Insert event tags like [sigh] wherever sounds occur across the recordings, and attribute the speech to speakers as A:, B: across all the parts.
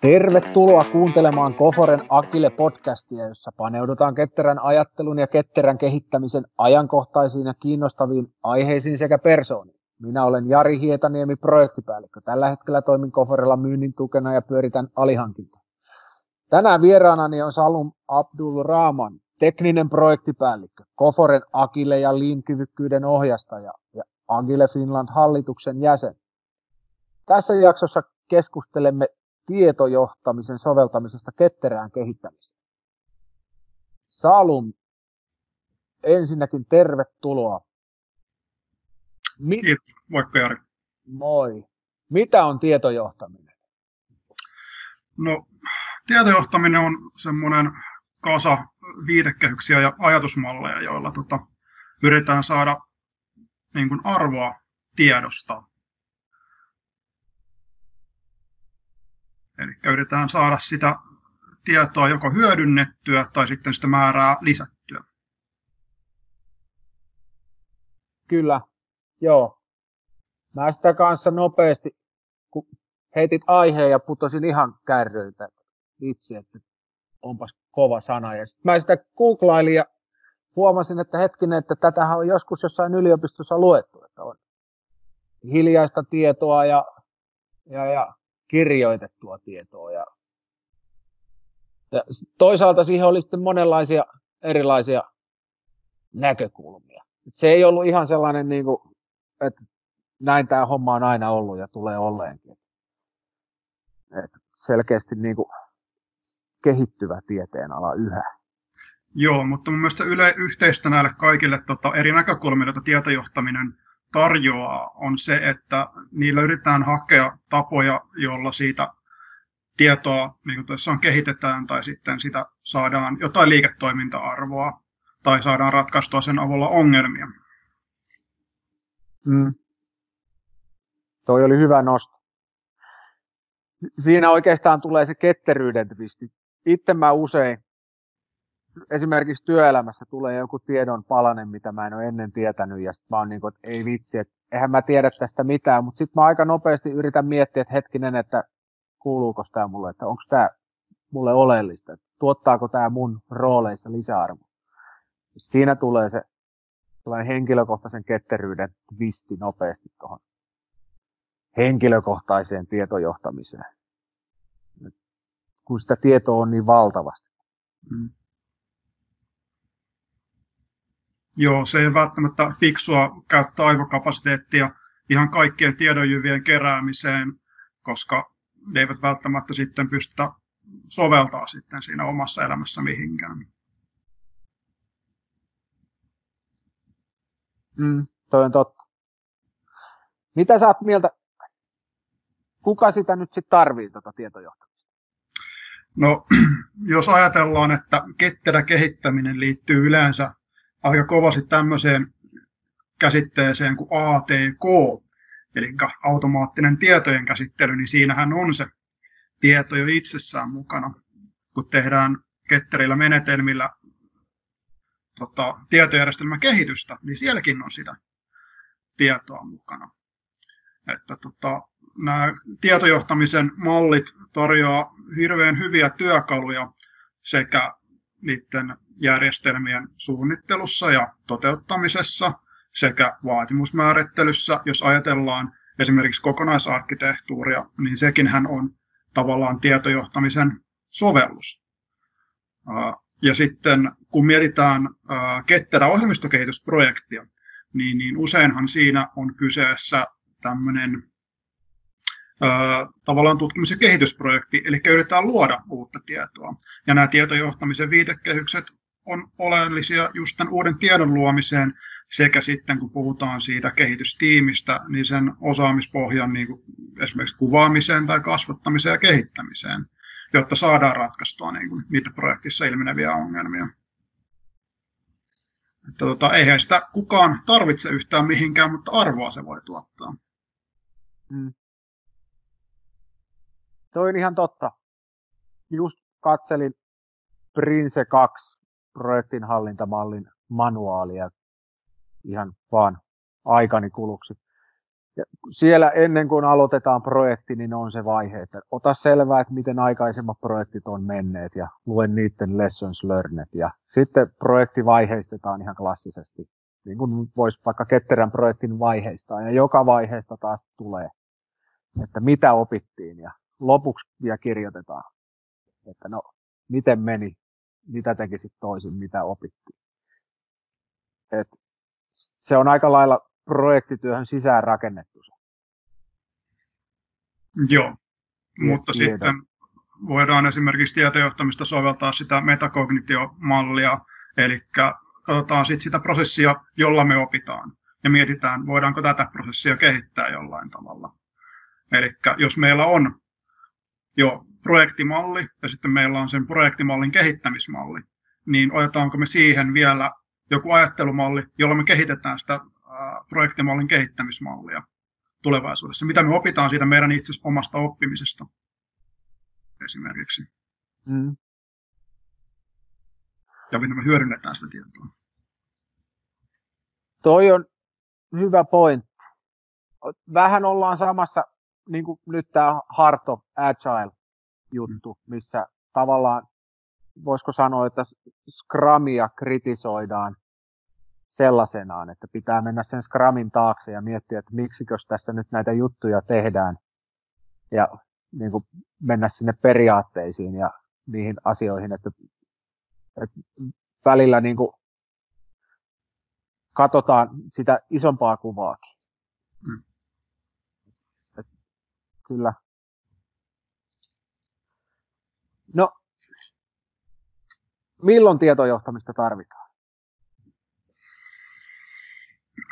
A: Tervetuloa kuuntelemaan Koforen Akille podcastia, jossa paneudutaan ketterän ajattelun ja ketterän kehittämisen ajankohtaisiin ja kiinnostaviin aiheisiin sekä persooniin. Minä olen Jari Hietaniemi, projektipäällikkö. Tällä hetkellä toimin Koforella myynnin tukena ja pyöritän alihankintaa. Tänään vieraanani on Salum Abdul Rahman, tekninen projektipäällikkö, Koforen Akille ja Lean-kyvykkyyden ohjastaja ja Agile Finland hallituksen jäsen. Tässä jaksossa keskustelemme tietojohtamisen soveltamisesta ketterään kehittämiseen. Salum, ensinnäkin tervetuloa.
B: Mi- Kiitos, moikka Jari.
A: Moi. Mitä on tietojohtaminen?
B: No, tietojohtaminen on semmoinen kasa viitekehyksiä ja ajatusmalleja, joilla tota, yritetään saada niin kuin arvoa tiedosta. Eli yritetään saada sitä tietoa joko hyödynnettyä tai sitten sitä määrää lisättyä.
A: Kyllä, joo. Mä sitä kanssa nopeasti, kun heitit aiheen ja putosin ihan kärryiltä itse, että onpas kova sana. Ja sitten mä sitä googlailin ja huomasin, että hetkinen, että tätä on joskus jossain yliopistossa luettu, että on hiljaista tietoa ja, ja, ja kirjoitettua tietoa. Ja, ja toisaalta siihen oli sitten monenlaisia erilaisia näkökulmia. Et se ei ollut ihan sellainen, niin kuin, että näin tämä homma on aina ollut ja tulee olleenkin. Et selkeästi niin kuin, kehittyvä tieteenala yhä.
B: Joo, mutta mun mielestä yle, yhteistä näille kaikille tota, eri näkökulmille, tietojohtaminen tarjoaa, on se, että niillä yritetään hakea tapoja, jolla siitä tietoa, niin kuin tässä on, kehitetään tai sitten sitä saadaan jotain liiketoiminta-arvoa tai saadaan ratkaistua sen avulla ongelmia.
A: Mm. Toi oli hyvä nosto. Siinä oikeastaan tulee se ketteryyden twisti. Itse mä usein esimerkiksi työelämässä tulee joku tiedon palanen, mitä mä en ole ennen tietänyt, ja sitten mä oon niin kuin, että ei vitsi, että eihän mä tiedä tästä mitään, mutta sitten mä aika nopeasti yritän miettiä, että hetkinen, että kuuluuko tämä mulle, että onko tämä mulle oleellista, että tuottaako tämä mun rooleissa lisäarvoa. Siinä tulee se henkilökohtaisen ketteryyden twisti nopeasti tuohon henkilökohtaiseen tietojohtamiseen. Kun sitä tietoa on niin valtavasti. Mm.
B: Joo, se ei välttämättä fiksua käyttää aivokapasiteettia ihan kaikkien tiedonjyvien keräämiseen, koska ne eivät välttämättä sitten pystytä soveltaa sitten siinä omassa elämässä mihinkään.
A: Mm, toi on totta. Mitä sä oot mieltä, kuka sitä nyt sitten tarvii tuota tietojohtamista?
B: No, [clears throat] jos ajatellaan, että ketterä kehittäminen liittyy yleensä aika kovasti tämmöiseen käsitteeseen kuin ATK, eli automaattinen tietojen käsittely, niin siinähän on se tieto jo itsessään mukana, kun tehdään ketterillä menetelmillä tota, tietojärjestelmän kehitystä, niin sielläkin on sitä tietoa mukana. Että tota, nämä tietojohtamisen mallit tarjoaa hirveän hyviä työkaluja sekä niiden järjestelmien suunnittelussa ja toteuttamisessa sekä vaatimusmäärittelyssä, jos ajatellaan esimerkiksi kokonaisarkkitehtuuria, niin sekin hän on tavallaan tietojohtamisen sovellus. Ja sitten kun mietitään ketterä ohjelmistokehitysprojektia, niin, niin useinhan siinä on kyseessä tämmöinen tavallaan tutkimus- ja kehitysprojekti, eli yritetään luoda uutta tietoa. Ja nämä tietojohtamisen viitekehykset on oleellisia just tämän uuden tiedon luomiseen, sekä sitten kun puhutaan siitä kehitystiimistä, niin sen osaamispohjan niin kuin esimerkiksi kuvaamiseen tai kasvattamiseen ja kehittämiseen, jotta saadaan ratkaistua niin kuin niitä projektissa ilmeneviä ongelmia. Että tota, eihän sitä kukaan tarvitse yhtään mihinkään, mutta arvoa se voi tuottaa. Mm.
A: Toi on ihan totta. Just katselin Prince 2 projektin hallintamallin manuaalia ihan vaan aikani kuluksi. Ja siellä ennen kuin aloitetaan projekti, niin on se vaihe, että ota selvää, että miten aikaisemmat projektit on menneet ja luen niiden lessons learned. Ja sitten projekti vaiheistetaan ihan klassisesti, niin kuin voisi vaikka ketterän projektin vaiheistaa. Ja joka vaiheesta taas tulee, että mitä opittiin ja lopuksi vielä kirjoitetaan, että no miten meni, mitä tekisit toisin, mitä opittiin. Et se on aika lailla projektityöhön sisään rakennettu se.
B: Joo, mutta Tiedä. sitten voidaan esimerkiksi tietojohtamista soveltaa sitä metakognitiomallia, eli katsotaan sitten sitä prosessia, jolla me opitaan, ja mietitään, voidaanko tätä prosessia kehittää jollain tavalla. Eli jos meillä on jo projektimalli ja sitten meillä on sen projektimallin kehittämismalli, niin otetaanko me siihen vielä joku ajattelumalli, jolla me kehitetään sitä projektimallin kehittämismallia tulevaisuudessa. Mitä me opitaan siitä meidän itse omasta oppimisesta esimerkiksi. Mm. Ja miten me hyödynnetään sitä tietoa.
A: Toi on hyvä pointti. Vähän ollaan samassa, niin kuin nyt tämä Harto Agile-juttu, missä tavallaan voisiko sanoa, että Scrumia kritisoidaan sellaisenaan, että pitää mennä sen Scrumin taakse ja miettiä, että miksikös tässä nyt näitä juttuja tehdään ja niin kuin mennä sinne periaatteisiin ja niihin asioihin, että, että välillä niin kuin katsotaan sitä isompaa kuvaakin. Mm. Kyllä. No, milloin tietojohtamista tarvitaan?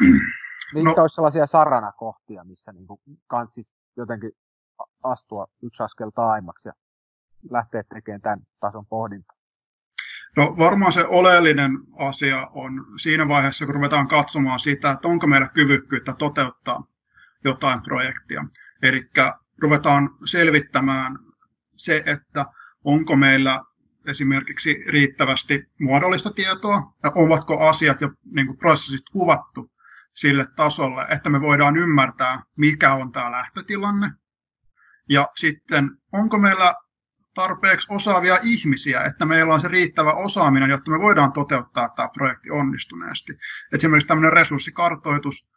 A: [clears throat] Mitkä no. olisi sellaisia saranakohtia, missä niin kuin kantsis jotenkin astua yksi askel taaimmaksi ja lähteä tekemään tämän tason pohdinta?
B: No varmaan se oleellinen asia on siinä vaiheessa, kun ruvetaan katsomaan sitä, että onko meillä kyvykkyyttä toteuttaa jotain projektia. Eli ruvetaan selvittämään se, että onko meillä esimerkiksi riittävästi muodollista tietoa, ja ovatko asiat ja niin kuin prosessit kuvattu sille tasolle, että me voidaan ymmärtää, mikä on tämä lähtötilanne. Ja sitten, onko meillä tarpeeksi osaavia ihmisiä, että meillä on se riittävä osaaminen, jotta me voidaan toteuttaa tämä projekti onnistuneesti. Esimerkiksi tämmöinen resurssikartoitus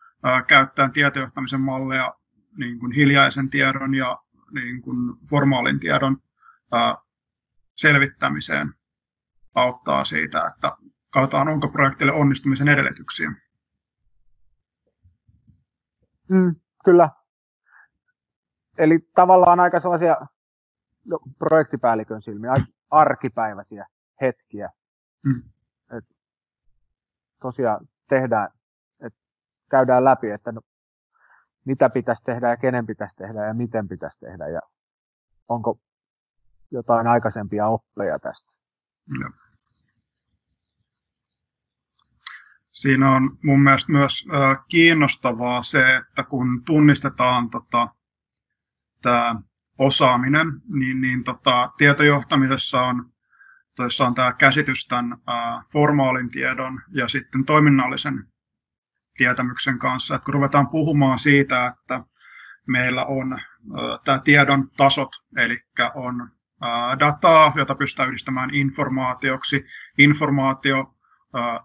B: käyttäen tietojohtamisen malleja niin kuin hiljaisen tiedon ja niin kuin formaalin tiedon ää, selvittämiseen auttaa siitä, että katsotaan, onko projektille onnistumisen edellytyksiä.
A: Mm, kyllä. Eli tavallaan aika sellaisia no, projektipäällikön silmiä, arkipäiväisiä hetkiä. Mm. Et tosiaan tehdään, et käydään läpi, että no, mitä pitäisi tehdä ja kenen pitäisi tehdä ja miten pitäisi tehdä ja onko jotain aikaisempia oppeja tästä. Ja.
B: Siinä on mun mielestä myös äh, kiinnostavaa se, että kun tunnistetaan tota, tämä osaaminen, niin, niin tota, tietojohtamisessa on, on tämä käsitys tämän äh, formaalin tiedon ja sitten toiminnallisen tietämyksen kanssa. Et kun ruvetaan puhumaan siitä, että meillä on tämä tiedon tasot, eli on dataa, jota pystytään yhdistämään informaatioksi. Informaatio,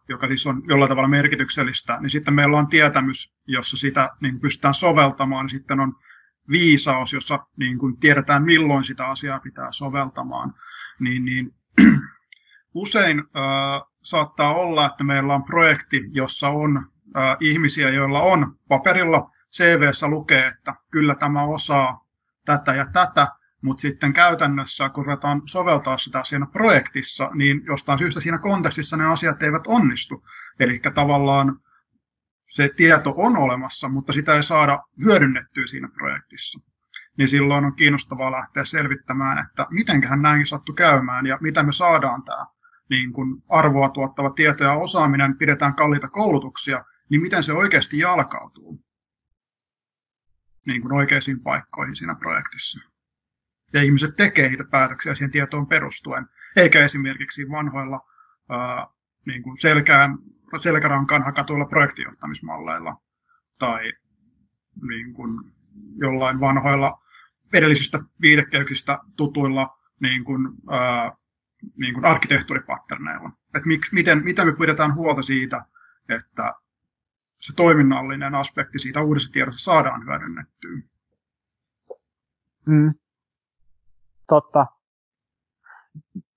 B: joka siis on jollain tavalla merkityksellistä, niin sitten meillä on tietämys, jossa sitä niin pystytään soveltamaan, niin sitten on viisaus, jossa niin kuin tiedetään, milloin sitä asiaa pitää soveltamaan. Niin, niin, [clears throat] usein äh, saattaa olla, että meillä on projekti, jossa on ihmisiä, joilla on paperilla CVssä lukee, että kyllä tämä osaa tätä ja tätä, mutta sitten käytännössä, kun ruvetaan soveltaa sitä siinä projektissa, niin jostain syystä siinä kontekstissa ne asiat eivät onnistu. Eli tavallaan se tieto on olemassa, mutta sitä ei saada hyödynnettyä siinä projektissa. Niin silloin on kiinnostavaa lähteä selvittämään, että mitenköhän näin sattu käymään ja mitä me saadaan tämä niin kun arvoa tuottava tieto ja osaaminen, pidetään kalliita koulutuksia, niin miten se oikeasti jalkautuu? Niin kuin oikeisiin paikkoihin siinä projektissa. Ja ihmiset tekee niitä päätöksiä siihen tietoon perustuen, eikä esimerkiksi vanhoilla ää, niin kuin selkään, selkärankaan hakatuilla projektijohtamismalleilla tai niin kuin jollain vanhoilla edellisistä viitekehyksistä tutuilla niin kuin, ää, niin kuin arkkitehtuuripatterneilla. Että miksi, miten, miten me pidetään huolta siitä, että se toiminnallinen aspekti siitä uudessa tiedossa saadaan hyödynnettyä.
A: Mm. Totta.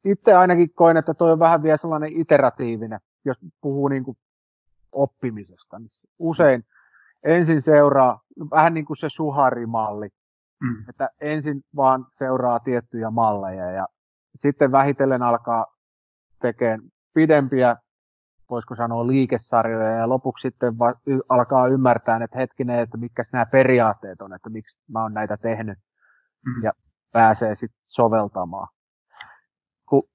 A: Itse ainakin koen, että tuo on vähän vielä sellainen iteratiivinen, jos puhuu niin kuin oppimisesta. Niin usein ensin seuraa vähän niin kuin se suharimalli, mm. että ensin vaan seuraa tiettyjä malleja ja sitten vähitellen alkaa tekemään pidempiä, voisiko sanoa liikesarjoja ja lopuksi sitten va- y- alkaa ymmärtää, että hetkinen, että mitkä nämä periaatteet on, että miksi mä oon näitä tehnyt mm. ja pääsee sitten soveltamaan. Kun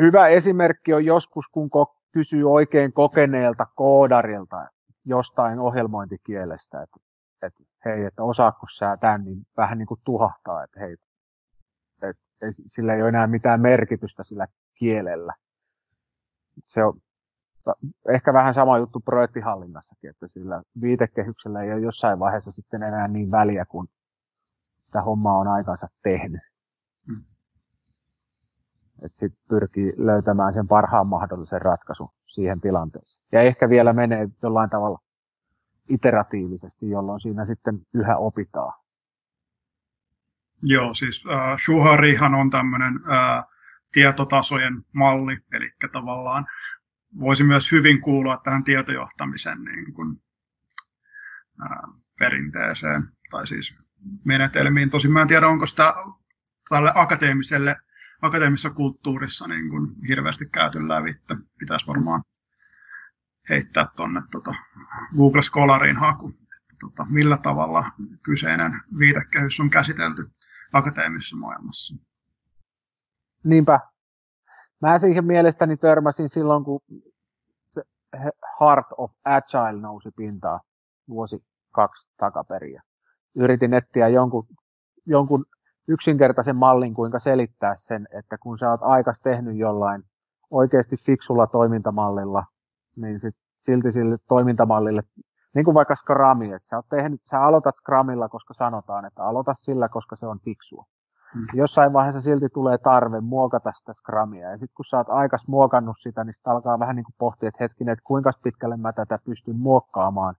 A: hyvä esimerkki on joskus, kun ko- kysyy oikein kokeneelta koodarilta jostain ohjelmointikielestä, että, että hei, että osaako sä tämän, niin vähän niin kuin tuhahtaa, että hei, että sillä ei ole enää mitään merkitystä sillä kielellä. Se on ehkä vähän sama juttu projektihallinnassakin, että sillä viitekehyksellä ei ole jossain vaiheessa sitten enää niin väliä, kun sitä hommaa on aikansa tehnyt. Hmm. Että sitten pyrkii löytämään sen parhaan mahdollisen ratkaisun siihen tilanteeseen. Ja ehkä vielä menee jollain tavalla iteratiivisesti, jolloin siinä sitten yhä opitaan.
B: Joo, siis äh, Shuharihan on tämmöinen äh, tietotasojen malli, eli tavallaan voisi myös hyvin kuulua tähän tietojohtamisen niin kuin, äh, perinteeseen, tai siis menetelmiin. Tosin mä en tiedä, onko sitä tälle akateemiselle, akateemisessa kulttuurissa niin kuin hirveästi käyty läpi. Pitäisi varmaan heittää tuonne tota, Google Scholariin haku, että tota, millä tavalla kyseinen viitekehys on käsitelty akateemisessa maailmassa.
A: Niinpä. Mä siihen mielestäni törmäsin silloin, kun se Heart of Agile nousi pintaan vuosi kaksi takaperiä. Yritin etsiä jonkun, jonkun yksinkertaisen mallin, kuinka selittää sen, että kun sä oot aikas tehnyt jollain oikeasti fiksulla toimintamallilla, niin sit silti sille toimintamallille, niin kuin vaikka Scrumi, että sä, oot tehnyt, sä aloitat Scrumilla, koska sanotaan, että aloita sillä, koska se on fiksua. Mm. Jossain vaiheessa silti tulee tarve muokata sitä Scrumia, ja sitten kun sä oot aikas muokannut sitä, niin sitä alkaa vähän niin kuin pohtia, että hetkinen, että kuinka pitkälle mä tätä pystyn muokkaamaan.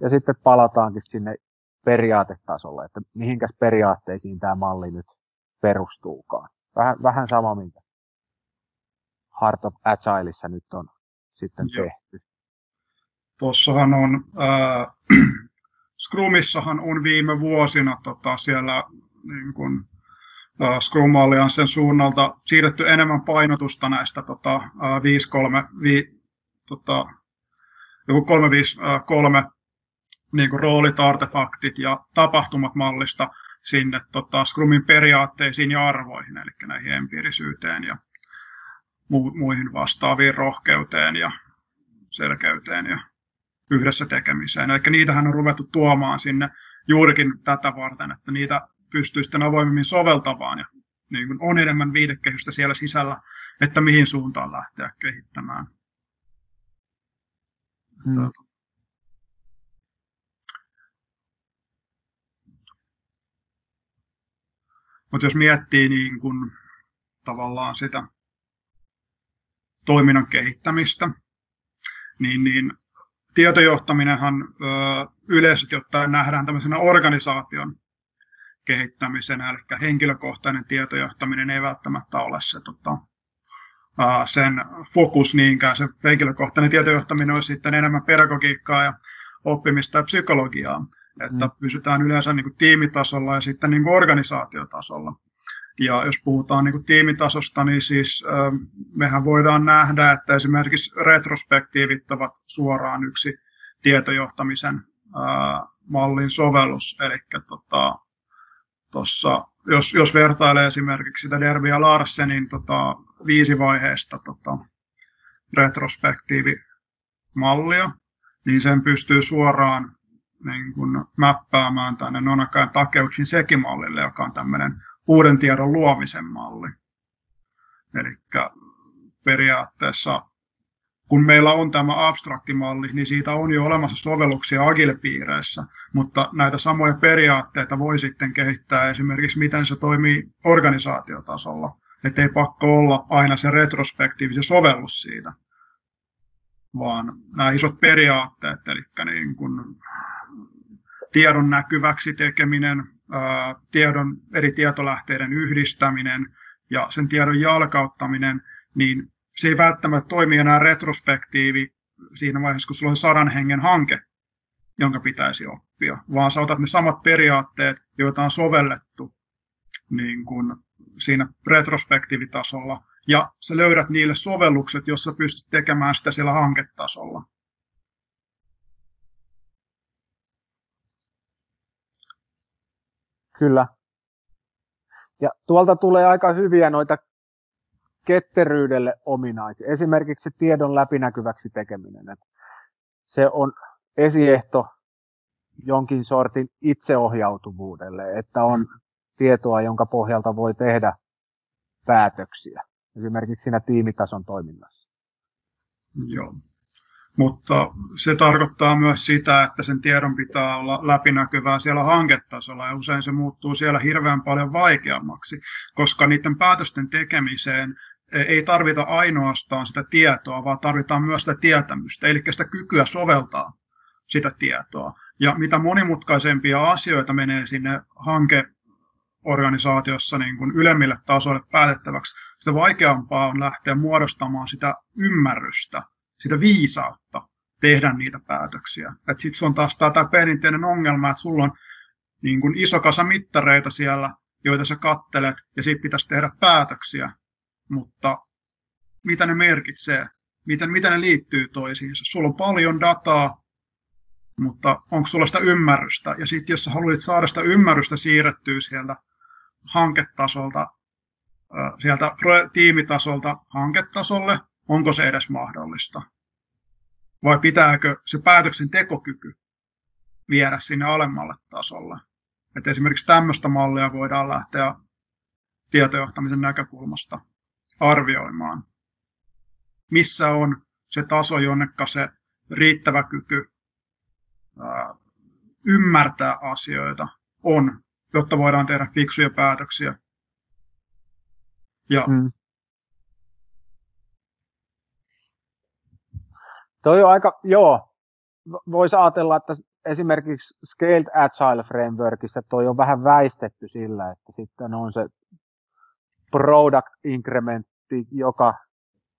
A: Ja sitten palataankin sinne periaatetasolle, että mihinkäs periaatteisiin tämä malli nyt perustuukaan. Vähän, vähän sama, minkä Heart of Agileissa nyt on sitten Joo. tehty.
B: Tuossahan on, äh, [clears throat] Scrumissahan on viime vuosina tota, siellä niin kun, Scrum Alliancen suunnalta siirretty enemmän painotusta näistä tota, äh, 5-3, vi, tota, joku 353 äh, niin kuin roolit, artefaktit ja tapahtumat mallista sinne tota, Scrumin periaatteisiin ja arvoihin, eli näihin empiirisyyteen ja mu- muihin vastaaviin rohkeuteen ja selkeyteen ja yhdessä tekemiseen. Eli niitähän on ruvettu tuomaan sinne juurikin tätä varten, että niitä pystyy sitten avoimemmin soveltamaan ja niin kuin on enemmän viitekehystä siellä sisällä, että mihin suuntaan lähteä kehittämään. Hmm. Mutta jos miettii niin kun, tavallaan sitä toiminnan kehittämistä, niin, niin tietojohtaminenhan ö, yleisesti ottaen nähdään tämmöisenä organisaation kehittämisenä, eli henkilökohtainen tietojohtaminen ei välttämättä ole se tota, sen fokus niinkään. Se henkilökohtainen tietojohtaminen olisi sitten enemmän pedagogiikkaa ja oppimista ja psykologiaa, että mm. pysytään yleensä niin kuin tiimitasolla ja sitten niin kuin organisaatiotasolla. Ja jos puhutaan niin kuin tiimitasosta, niin siis mehän voidaan nähdä, että esimerkiksi retrospektiivit ovat suoraan yksi tietojohtamisen mallin sovellus. Eli tota, tossa, jos, jos vertailee esimerkiksi sitä Derby Larsenin tota, viisivaiheista tota, retrospektiivimallia, niin sen pystyy suoraan niin kuin, mäppäämään tänne Nonakan Takeuchin sekimallille, joka on tämmöinen uuden tiedon luomisen malli. Eli periaatteessa kun meillä on tämä abstraktimalli, niin siitä on jo olemassa sovelluksia Agile-piireissä, mutta näitä samoja periaatteita voi sitten kehittää esimerkiksi, miten se toimii organisaatiotasolla. Että ei pakko olla aina se retrospektiivinen sovellus siitä, vaan nämä isot periaatteet, eli niin kuin tiedon näkyväksi tekeminen, tiedon eri tietolähteiden yhdistäminen ja sen tiedon jalkauttaminen, niin se ei välttämättä toimi enää retrospektiivi siinä vaiheessa, kun sulla on sadan hengen hanke, jonka pitäisi oppia, vaan sä otat ne samat periaatteet, joita on sovellettu niin kuin siinä retrospektiivitasolla, ja sä löydät niille sovellukset, jossa pystyt tekemään sitä siellä hanketasolla.
A: Kyllä. Ja tuolta tulee aika hyviä noita ketteryydelle ominaisia. Esimerkiksi tiedon läpinäkyväksi tekeminen. Että se on esiehto jonkin sortin itseohjautuvuudelle, että on tietoa, jonka pohjalta voi tehdä päätöksiä, esimerkiksi siinä tiimitason toiminnassa.
B: Joo. Mutta se tarkoittaa myös sitä, että sen tiedon pitää olla läpinäkyvää siellä hanketasolla ja usein se muuttuu siellä hirveän paljon vaikeammaksi, koska niiden päätösten tekemiseen ei tarvita ainoastaan sitä tietoa, vaan tarvitaan myös sitä tietämystä, eli sitä kykyä soveltaa sitä tietoa. Ja mitä monimutkaisempia asioita menee sinne hankeorganisaatiossa niin kuin ylemmille tasoille päätettäväksi, sitä vaikeampaa on lähteä muodostamaan sitä ymmärrystä, sitä viisautta tehdä niitä päätöksiä. Sitten se on taas tämä perinteinen ongelma, että sulla on niin kuin iso kasa mittareita siellä, joita sä kattelet, ja siitä pitäisi tehdä päätöksiä mutta mitä ne merkitsee, miten, miten ne liittyy toisiinsa. Sulla on paljon dataa, mutta onko sulla sitä ymmärrystä? Ja sitten jos sä haluat saada sitä ymmärrystä siirrettyä sieltä hanketasolta, sieltä tiimitasolta hanketasolle, onko se edes mahdollista? Vai pitääkö se päätöksentekokyky viedä sinne alemmalle tasolle? Et esimerkiksi tämmöistä mallia voidaan lähteä tietojohtamisen näkökulmasta arvioimaan, missä on se taso, jonnekka se riittävä kyky ää, ymmärtää asioita on, jotta voidaan tehdä fiksuja päätöksiä. Ja mm.
A: Toi on aika, joo, voisi ajatella, että esimerkiksi Scaled Agile Frameworkissa toi on vähän väistetty sillä, että sitten on se product increment sprintti, joka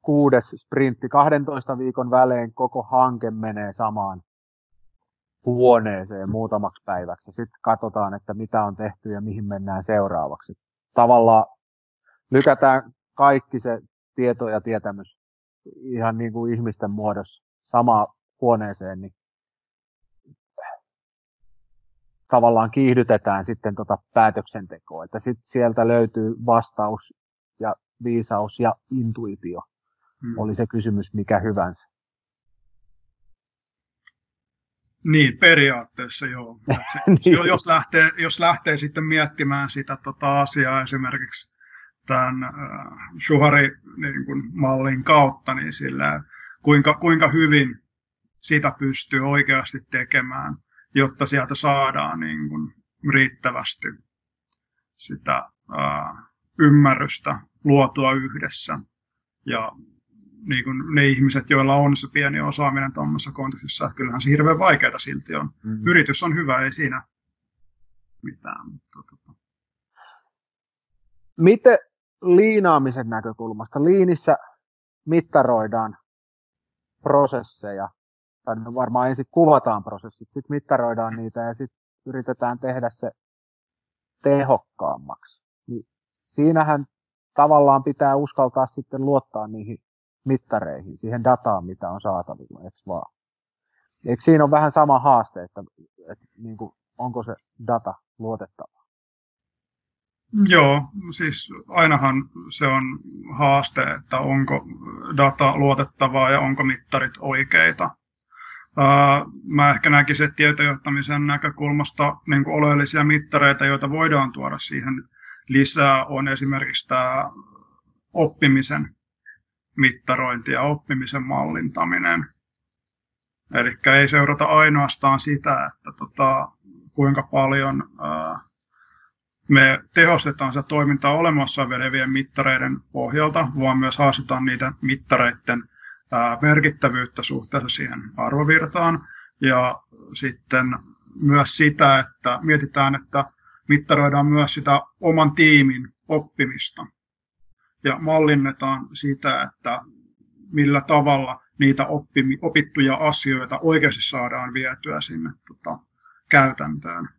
A: kuudes sprintti, 12 viikon välein koko hanke menee samaan huoneeseen muutamaksi päiväksi. Sitten katsotaan, että mitä on tehty ja mihin mennään seuraavaksi. Tavallaan lykätään kaikki se tieto ja tietämys ihan niin kuin ihmisten muodossa samaan huoneeseen, niin tavallaan kiihdytetään sitten tota päätöksentekoa, että sitten sieltä löytyy vastaus ja viisaus ja intuitio. Hmm. Oli se kysymys mikä hyvänsä.
B: Niin, periaatteessa joo. [laughs] Se, niin. jos, lähtee, jos lähtee sitten miettimään sitä tota asiaa esimerkiksi tämän äh, Shuhari-mallin niin kautta, niin sillä, kuinka, kuinka hyvin sitä pystyy oikeasti tekemään, jotta sieltä saadaan niin kuin, riittävästi sitä äh, ymmärrystä luotua yhdessä. Ja niin kuin ne ihmiset, joilla on se pieni osaaminen tuommoisessa kontekstissa, että kyllähän se hirveän vaikeaa silti on. Mm-hmm. Yritys on hyvä, ei siinä mitään. Mutta, tota.
A: Miten liinaamisen näkökulmasta? Liinissä mittaroidaan prosesseja, tai no varmaan ensin kuvataan prosessit, sitten mittaroidaan niitä ja sitten yritetään tehdä se tehokkaammaksi. Niin siinähän tavallaan pitää uskaltaa sitten luottaa niihin mittareihin, siihen dataan, mitä on saatavilla, eikö vaan? Eikö siinä ole vähän sama haaste, että, että niin kuin, onko se data luotettavaa?
B: Joo, siis ainahan se on haaste, että onko data luotettavaa ja onko mittarit oikeita. Mä ehkä näkisin, että tietojohtamisen näkökulmasta niin oleellisia mittareita, joita voidaan tuoda siihen lisää, on esimerkiksi tämä oppimisen mittarointi ja oppimisen mallintaminen. Eli ei seurata ainoastaan sitä, että tota, kuinka paljon ää, me tehostetaan sitä toimintaa olemassa olevien mittareiden pohjalta, vaan myös haastetaan niitä mittareiden ää, merkittävyyttä suhteessa siihen arvovirtaan. Ja sitten myös sitä, että mietitään, että mittaroidaan myös sitä oman tiimin oppimista ja mallinnetaan sitä, että millä tavalla niitä oppimi, opittuja asioita oikeasti saadaan vietyä sinne tota, käytäntöön.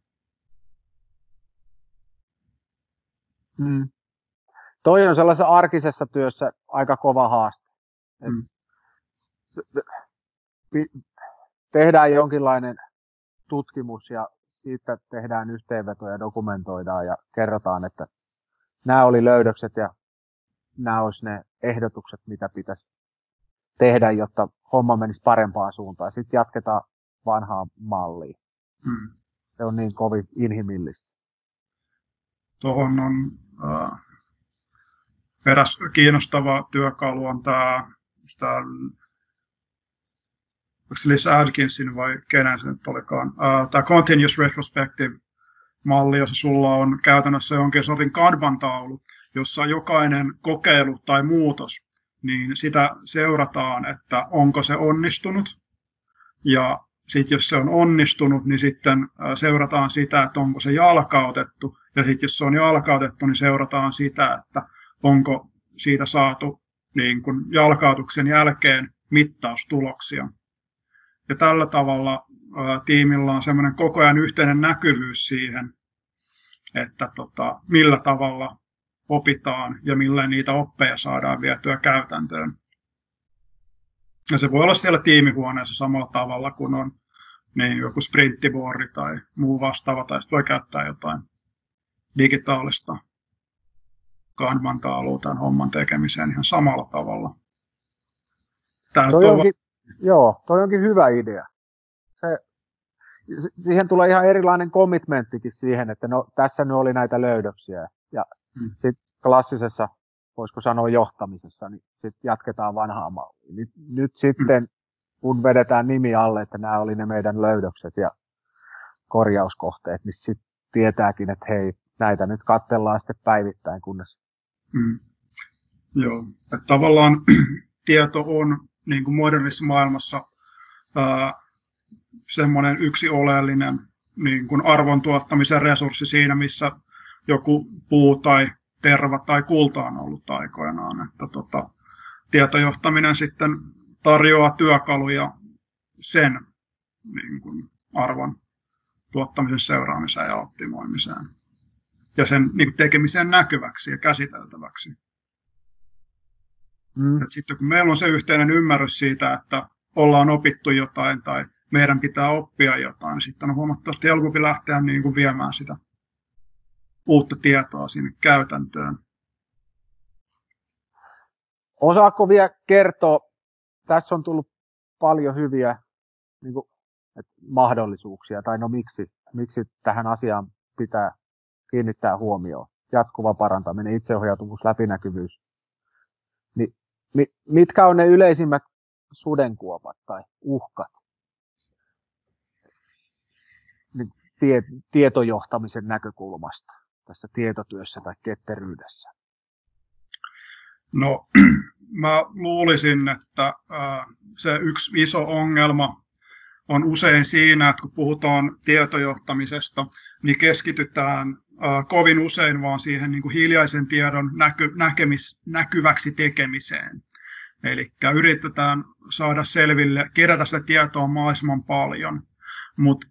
A: Mm. Toi on sellaisessa arkisessa työssä aika kova haaste. Mm. Tehdään jonkinlainen tutkimus ja siitä tehdään yhteenvetoja, dokumentoidaan ja kerrotaan, että nämä oli löydökset ja nämä olisi ne ehdotukset, mitä pitäisi tehdä, jotta homma menisi parempaan suuntaan. Sitten jatketaan vanhaa mallia. Hmm. Se on niin kovin inhimillistä.
B: Tuohon on äh, peräs kiinnostava työkalu on tämä, tämä Liz Adkinsin vai kenen se nyt olikaan, uh, tämä Continuous Retrospective malli, jossa sulla on käytännössä jonkin sortin kanban-taulu, jossa jokainen kokeilu tai muutos, niin sitä seurataan, että onko se onnistunut. Ja sitten jos se on onnistunut, niin sitten seurataan sitä, että onko se jalkautettu. Ja sitten jos se on jalkautettu, niin seurataan sitä, että onko siitä saatu niin kun jalkautuksen jälkeen mittaustuloksia. Ja tällä tavalla ää, tiimillä on semmoinen koko ajan yhteinen näkyvyys siihen, että tota, millä tavalla opitaan ja millä niitä oppeja saadaan vietyä käytäntöön. Ja se voi olla siellä tiimihuoneessa samalla tavalla kuin on niin joku sprinttiboardi tai muu vastaava, tai voi käyttää jotain digitaalista kanban tämän homman tekemiseen ihan samalla tavalla.
A: Tämä toi onkin, Joo, toi onkin hyvä idea. Se, siihen tulee ihan erilainen commitmenttikin siihen, että no, tässä nyt oli näitä löydöksiä. Ja hmm. sitten klassisessa, voisiko sanoa johtamisessa, niin sitten jatketaan vanhaa mallia. Nyt, nyt sitten, kun vedetään nimi alle, että nämä oli ne meidän löydökset ja korjauskohteet, niin sitten tietääkin, että hei, näitä nyt katsellaan sitten päivittäin, kunnes... Mm.
B: Joo, että tavallaan [clears throat] tieto on niin kuin modernissa maailmassa semmoinen yksi oleellinen niin kuin arvon tuottamisen resurssi siinä, missä joku puu tai terva tai kulta on ollut aikoinaan. Että tota, tietojohtaminen sitten tarjoaa työkaluja sen niin kuin arvon tuottamisen seuraamiseen ja optimoimiseen. Ja sen niin tekemiseen näkyväksi ja käsiteltäväksi. Mm. sitten kun meillä on se yhteinen ymmärrys siitä, että ollaan opittu jotain tai meidän pitää oppia jotain, niin sitten on huomattavasti helpompi lähteä niin kuin viemään sitä uutta tietoa sinne käytäntöön.
A: Osaako vielä kertoa, tässä on tullut paljon hyviä niin kuin, että mahdollisuuksia, tai no miksi, miksi tähän asiaan pitää kiinnittää huomioon. Jatkuva parantaminen, itseohjautuvuus, läpinäkyvyys. Niin mitkä on ne yleisimmät sudenkuopat tai uhkat niin tie, tietojohtamisen näkökulmasta tässä tietotyössä tai ketteryydessä?
B: No, [clears throat] mä luulisin, että se yksi iso ongelma on usein siinä, että kun puhutaan tietojohtamisesta, niin keskitytään kovin usein vaan siihen niin kuin hiljaisen tiedon näky, näkemis, näkyväksi tekemiseen. Eli yritetään saada selville, kerätä sitä tietoa mahdollisimman paljon. Mut,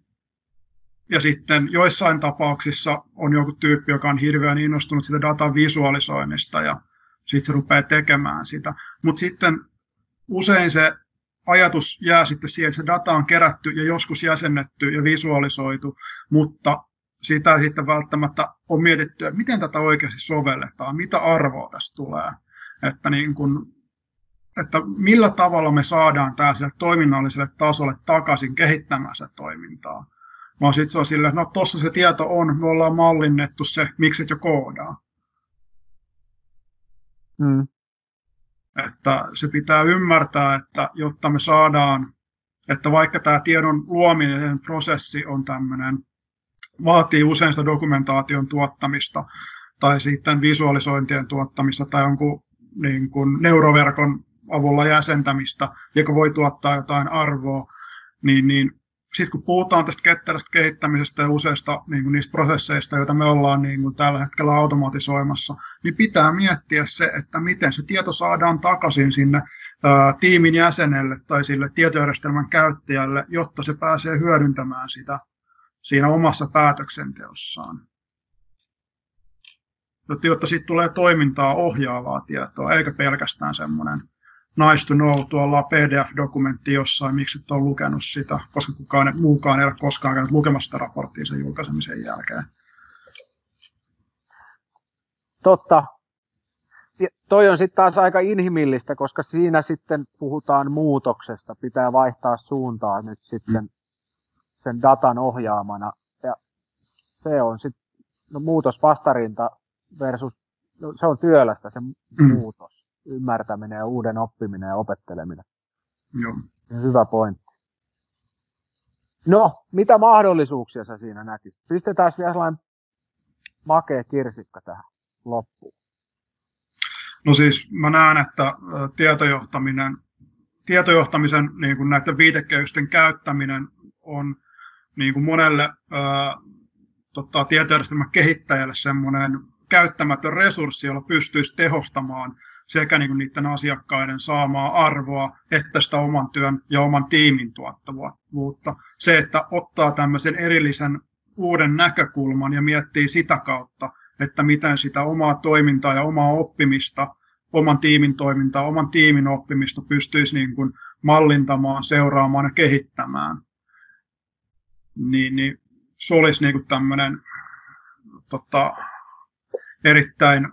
B: ja sitten joissain tapauksissa on joku tyyppi, joka on hirveän innostunut sitä datan visualisoinnista ja sitten se rupeaa tekemään sitä. Mutta sitten usein se ajatus jää sitten siihen, että se data on kerätty ja joskus jäsennetty ja visualisoitu, mutta sitä sitten välttämättä on mietitty, että miten tätä oikeasti sovelletaan, mitä arvoa tästä tulee. Että, niin kun, että millä tavalla me saadaan tämä sille toiminnalliselle tasolle takaisin kehittämään sitä toimintaa. Vaan sitten se on sillä, että no tuossa se tieto on, me ollaan mallinnettu se, miksi et jo koodaa.
A: Mm.
B: Että se pitää ymmärtää, että jotta me saadaan, että vaikka tämä tiedon luominen prosessi on tämmöinen, vaatii usein sitä dokumentaation tuottamista tai sitten visualisointien tuottamista tai jonkun niin kuin neuroverkon avulla jäsentämistä, joka voi tuottaa jotain arvoa, niin, niin sitten kun puhutaan tästä ketterästä kehittämisestä ja useista niin kuin niistä prosesseista, joita me ollaan niin kuin tällä hetkellä automatisoimassa, niin pitää miettiä se, että miten se tieto saadaan takaisin sinne ää, tiimin jäsenelle tai sille tietojärjestelmän käyttäjälle, jotta se pääsee hyödyntämään sitä siinä omassa päätöksenteossaan. Jotta siitä tulee toimintaa ohjaavaa tietoa, eikä pelkästään semmoinen nice to know tuolla PDF-dokumentti jossain, miksi et ole lukenut sitä, koska kukaan muukaan ei ole koskaan käynyt lukemassa sitä raporttia sen julkaisemisen jälkeen.
A: Totta. Ja toi on sitten taas aika inhimillistä, koska siinä sitten puhutaan muutoksesta. Pitää vaihtaa suuntaa nyt sitten sen datan ohjaamana. Ja se on sitten no, vastarinta versus, no, se on työlästä se mm. muutos ymmärtäminen ja uuden oppiminen ja opetteleminen.
B: Joo.
A: Hyvä pointti. No, mitä mahdollisuuksia sä siinä näkisit? Pistetään vielä sellainen makea kirsikka tähän loppuun.
B: No siis mä näen, että tietojohtaminen, tietojohtamisen niin kuin näiden viitekehysten käyttäminen on niin kuin monelle tota, tietojärjestelmän kehittäjälle semmoinen käyttämätön resurssi, jolla pystyisi tehostamaan sekä niin kuin niiden asiakkaiden saamaa arvoa, että sitä oman työn ja oman tiimin tuottavuutta. Se, että ottaa tämmöisen erillisen uuden näkökulman ja miettii sitä kautta, että miten sitä omaa toimintaa ja omaa oppimista, oman tiimin toimintaa, oman tiimin oppimista pystyisi niin kuin mallintamaan, seuraamaan ja kehittämään. Niin, niin se olisi niin kuin tämmöinen tota, erittäin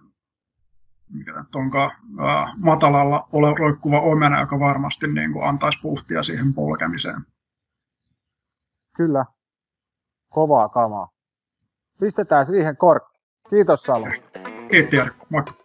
B: mikä onkaan ää, matalalla ole roikkuva omena, joka varmasti niin kuin, antaisi puhtia siihen polkemiseen.
A: Kyllä. Kovaa kamaa. Pistetään siihen korkki. Kiitos Salo.
B: Kiitos Jarkko. Moikka.